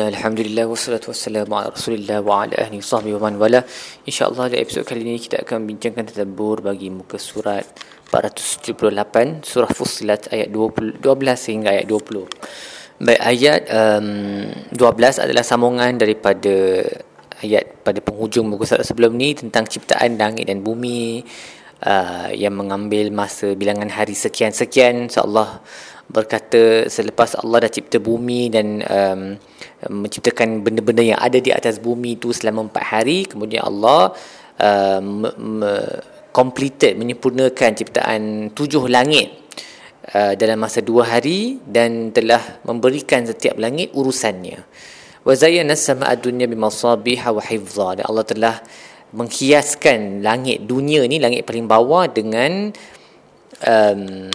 Bismillah, Alhamdulillah, wassalatu wassalamu ala rasulillah wa ala ahli sahbihi wa man wala. InsyaAllah dalam episod kali ini kita akan bincangkan tadabbur bagi muka surat 478 Surah Fussilat ayat 20, 12 hingga ayat 20 Baik, ayat um, 12 adalah sambungan daripada ayat pada penghujung muka surat sebelum ni Tentang ciptaan langit dan bumi uh, Yang mengambil masa bilangan hari sekian-sekian. InsyaAllah berkata selepas Allah dah cipta bumi dan um, menciptakan benda-benda yang ada di atas bumi itu selama empat hari kemudian Allah um, completed menyempurnakan ciptaan tujuh langit uh, dalam masa dua hari dan telah memberikan setiap langit urusannya. Wa zayyana as-samaa'a dunya bimasabiha wa hifdha. Dan Allah telah menghiaskan langit dunia ni langit paling bawah dengan um,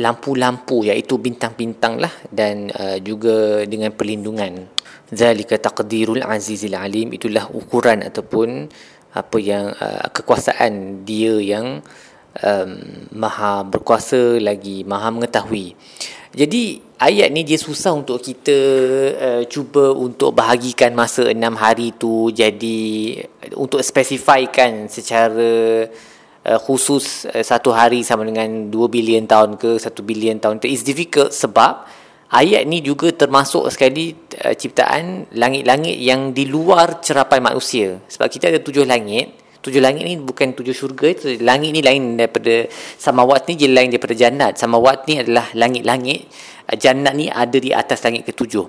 lampu-lampu iaitu bintang-bintang lah dan uh, juga dengan perlindungan. Zalika taqdirul azizil alim itulah ukuran ataupun apa yang uh, kekuasaan dia yang um, maha berkuasa lagi maha mengetahui. Jadi ayat ni dia susah untuk kita uh, cuba untuk bahagikan masa enam hari tu jadi untuk spesifikkan secara uh, khusus uh, satu hari sama dengan 2 bilion tahun ke 1 bilion tahun itu is difficult sebab ayat ni juga termasuk sekali uh, ciptaan langit-langit yang di luar cerapan manusia. Sebab kita ada tujuh langit. Tujuh langit ni bukan tujuh syurga langit ni lain daripada samawat ni je lain daripada jannat. Samawat ni adalah langit-langit. Jannat ni ada di atas langit ketujuh.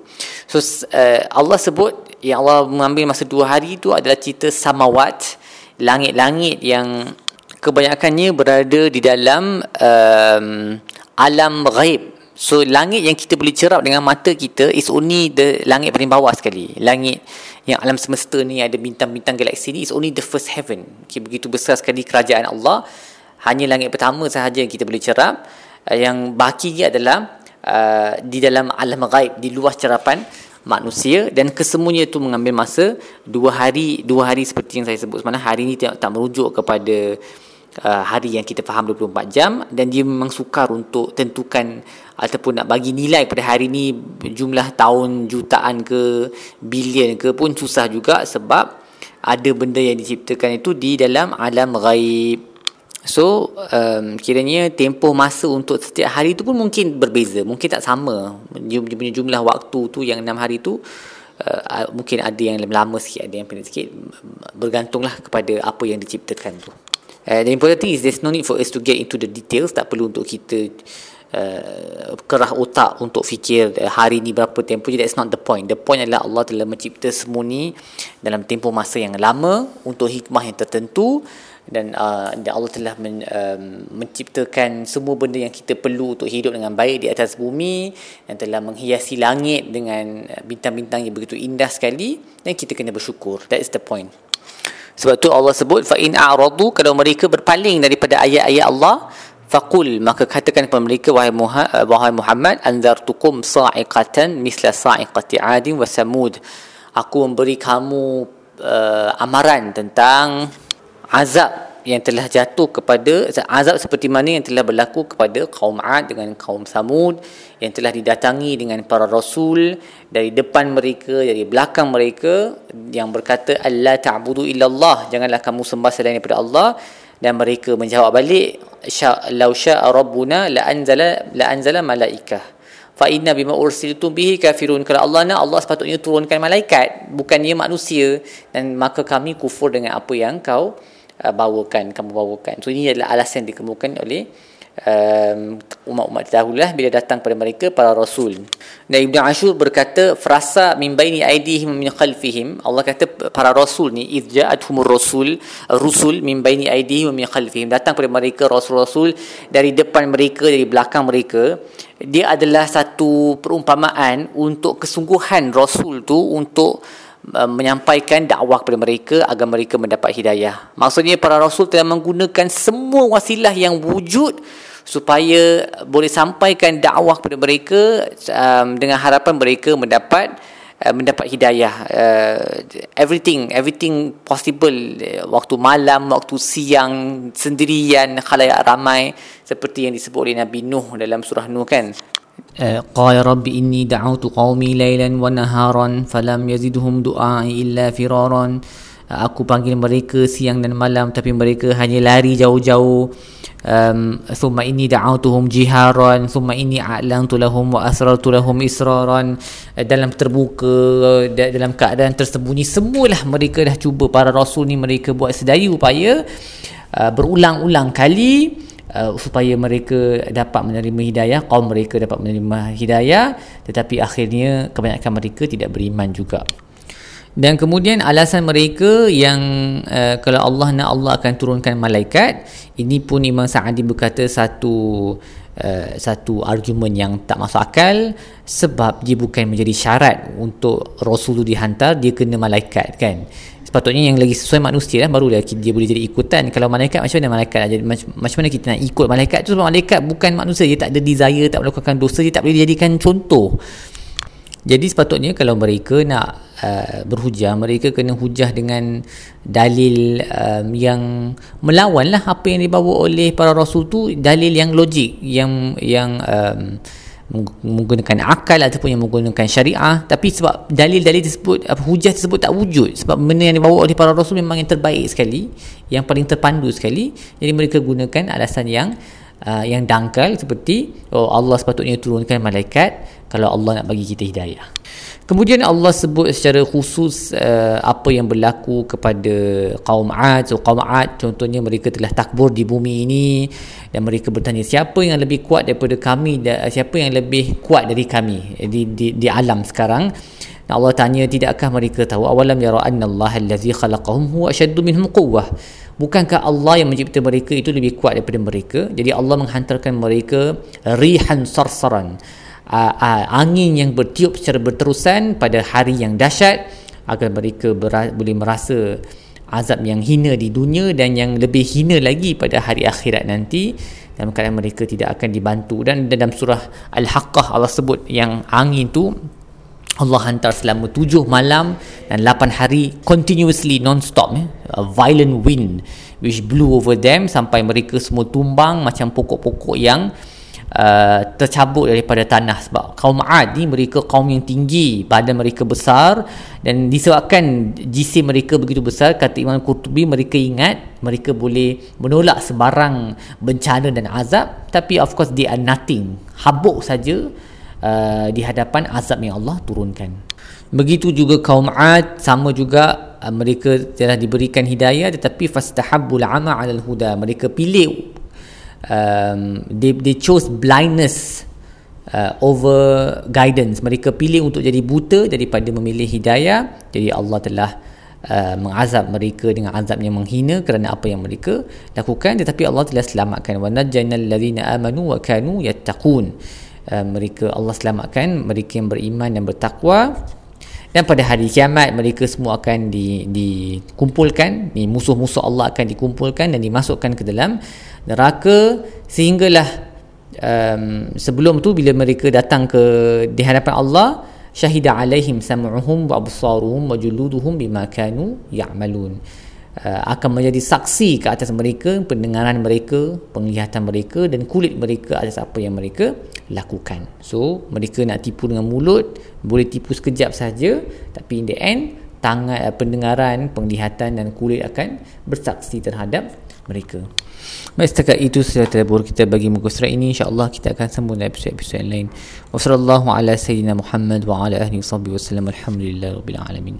So uh, Allah sebut yang Allah mengambil masa dua hari itu adalah cerita samawat langit-langit yang kebanyakannya berada di dalam um, alam ghaib. So langit yang kita boleh cerap dengan mata kita is only the langit paling bawah sekali. Langit yang alam semesta ni ada bintang-bintang galaksi ni is only the first heaven. Okay, begitu besar sekali kerajaan Allah. Hanya langit pertama sahaja yang kita boleh cerap. Uh, yang bakinya adalah uh, di dalam alam ghaib, di luar cerapan manusia dan kesemuanya itu mengambil masa dua hari dua hari seperti yang saya sebut semalam hari ini tak, tak merujuk kepada uh, hari yang kita faham 24 jam dan dia memang sukar untuk tentukan ataupun nak bagi nilai pada hari ni jumlah tahun jutaan ke bilion ke pun susah juga sebab ada benda yang diciptakan itu di dalam alam ghaib. So um, kiranya tempoh masa untuk setiap hari itu pun mungkin berbeza Mungkin tak sama. Punya jumlah waktu tu yang enam hari tu uh, Mungkin ada yang lama sikit Ada yang pendek sikit. Bergantunglah kepada apa yang diciptakan tu Uh, the important thing is there's no need for us to get into the details. Tak perlu untuk kita uh, kerah otak untuk fikir uh, hari ni berapa tempoh. That's not the point. The point adalah Allah telah mencipta semua ni dalam tempoh masa yang lama untuk hikmah yang tertentu dan uh, Allah telah men, um, menciptakan semua benda yang kita perlu untuk hidup dengan baik di atas bumi dan telah menghiasi langit dengan uh, bintang-bintang yang begitu indah sekali dan kita kena bersyukur. That is the point. Sebab tu Allah sebut fa in a'radu kalau mereka berpaling daripada ayat-ayat Allah faqul maka katakan kepada mereka wahai Muhammad, wahai Muhammad anzartukum sa'iqatan misla sa'iqati 'adin wa samud. Aku memberi kamu uh, amaran tentang azab yang telah jatuh kepada azab seperti mana yang telah berlaku kepada kaum Ad dengan kaum Samud yang telah didatangi dengan para rasul dari depan mereka dari belakang mereka yang berkata Allah ta'budu illallah. Janganlah kamu sembah selain daripada Allah. Dan mereka menjawab balik law syaa rabbuna la anzala la anzala malaikah. Fa inna bima ursiltum bihi kafirun. Kalau Allah nak Allah sepatutnya turunkan malaikat. Bukannya manusia. Dan maka kami kufur dengan apa yang kau uh, bawakan kamu bawakan. So ini adalah alasan yang dikemukakan oleh um, umat-umat dahulu bila datang pada mereka para rasul. Dan Ibn Ashur berkata frasa min baini aidihim min khalfihim. Allah kata para rasul ni iz ja'atuhumur rasul rusul min baini aidihim min khalfihim. Datang pada mereka rasul-rasul dari depan mereka dari belakang mereka dia adalah satu perumpamaan untuk kesungguhan rasul tu untuk Uh, menyampaikan dakwah kepada mereka agar mereka mendapat hidayah. Maksudnya para rasul telah menggunakan semua wasilah yang wujud supaya boleh sampaikan dakwah kepada mereka um, dengan harapan mereka mendapat uh, mendapat hidayah uh, everything everything possible uh, waktu malam waktu siang sendirian khalayak ramai seperti yang disebut oleh Nabi Nuh dalam surah Nuh kan قال رب إني دعوت قومي ليلا ونهارا فلم يزدهم دعائي إلا فرارا aku panggil mereka siang dan malam tapi mereka hanya lari jauh-jauh um, summa ini da'autuhum jiharan summa ini a'lantu lahum wa asrartu lahum israran uh, dalam terbuka dalam keadaan tersembunyi semualah mereka dah cuba para rasul ni mereka buat sedaya upaya uh, berulang-ulang kali uh, supaya mereka dapat menerima hidayah kaum mereka dapat menerima hidayah tetapi akhirnya kebanyakan mereka tidak beriman juga. Dan kemudian alasan mereka yang uh, kalau Allah nak Allah akan turunkan malaikat. Ini pun Imam Sa'adi berkata satu uh, satu argumen yang tak masuk akal sebab dia bukan menjadi syarat untuk Rasul itu dihantar dia kena malaikat kan sepatutnya yang lagi sesuai manusia lah barulah dia boleh jadi ikutan. Kalau malaikat macam mana malaikat jadi macam, mana kita nak ikut malaikat tu? Sebab malaikat bukan manusia dia tak ada desire tak melakukan dosa dia tak boleh dijadikan contoh. Jadi sepatutnya kalau mereka nak uh, berhujah mereka kena hujah dengan dalil um, yang melawan lah apa yang dibawa oleh para rasul tu dalil yang logik yang yang um, menggunakan akal ataupun yang menggunakan syariah. Tapi sebab dalil-dalil tersebut apa hujah tersebut tak wujud. Sebab benda yang dibawa oleh para rasul memang yang terbaik sekali yang paling terpandu sekali. Jadi mereka gunakan alasan yang uh, yang dangkal seperti oh Allah sepatutnya turunkan malaikat kalau Allah nak bagi kita hidayah Kemudian Allah sebut secara khusus uh, apa yang berlaku kepada kaum Ad. So kaum Ad contohnya mereka telah takbur di bumi ini dan mereka bertanya siapa yang lebih kuat daripada kami dan siapa yang lebih kuat dari kami di di, di alam sekarang. Dan Allah tanya tidakkah mereka tahu awalam yara anna Allah allazi khalaqahum huwa ashaddu minhum quwwah. Bukankah Allah yang mencipta mereka itu lebih kuat daripada mereka? Jadi Allah menghantarkan mereka rihan sarsaran uh, uh, angin yang bertiup secara berterusan pada hari yang dahsyat agar mereka boleh merasa azab yang hina di dunia dan yang lebih hina lagi pada hari akhirat nanti dalam keadaan mereka tidak akan dibantu dan dalam surah Al-Haqqah Allah sebut yang angin tu Allah hantar selama tujuh malam dan lapan hari continuously non-stop eh? a violent wind which blew over them sampai mereka semua tumbang macam pokok-pokok yang uh, tercabut daripada tanah sebab kaum Ad ni mereka kaum yang tinggi badan mereka besar dan disebabkan jisim mereka begitu besar kata Imam Qurtubi mereka ingat mereka boleh menolak sebarang bencana dan azab tapi of course they are nothing. Habuk saja uh, di hadapan azab yang Allah turunkan. Begitu juga kaum Ad sama juga uh, mereka telah diberikan hidayah tetapi fastahabbul ama 'alal huda. Mereka pilih um, they they chose blindness uh, over guidance. Mereka pilih untuk jadi buta daripada memilih hidayah. Jadi Allah telah uh, mengazab mereka dengan azab yang menghina kerana apa yang mereka lakukan. Tetapi Allah telah selamatkan. Ladzina amanu wa kanu yattaqun. Uh, mereka Allah selamatkan mereka yang beriman dan bertakwa dan pada hari kiamat mereka semua akan di, dikumpulkan ni musuh-musuh Allah akan dikumpulkan dan dimasukkan ke dalam neraka. Sehinggalah um, sebelum tu bila mereka datang ke di hadapan Allah syahida alaihim sam'uhum wa absaruhum wa juluduhum bima kanu ya'malun akan menjadi saksi ke atas mereka pendengaran mereka penglihatan mereka dan kulit mereka atas apa yang mereka lakukan. So mereka nak tipu dengan mulut boleh tipu sekejap saja tapi in the end tangan uh, pendengaran penglihatan dan kulit akan bersaksi terhadap mereka. Baik setakat itu sudah terlebur kita bagi muka surat ini InsyaAllah kita akan sambung dalam episod-episod lain. Wassalamualaikum ala sayyidina Muhammad wa ala ahli wa sallam Alhamdulillah Rabbil Alamin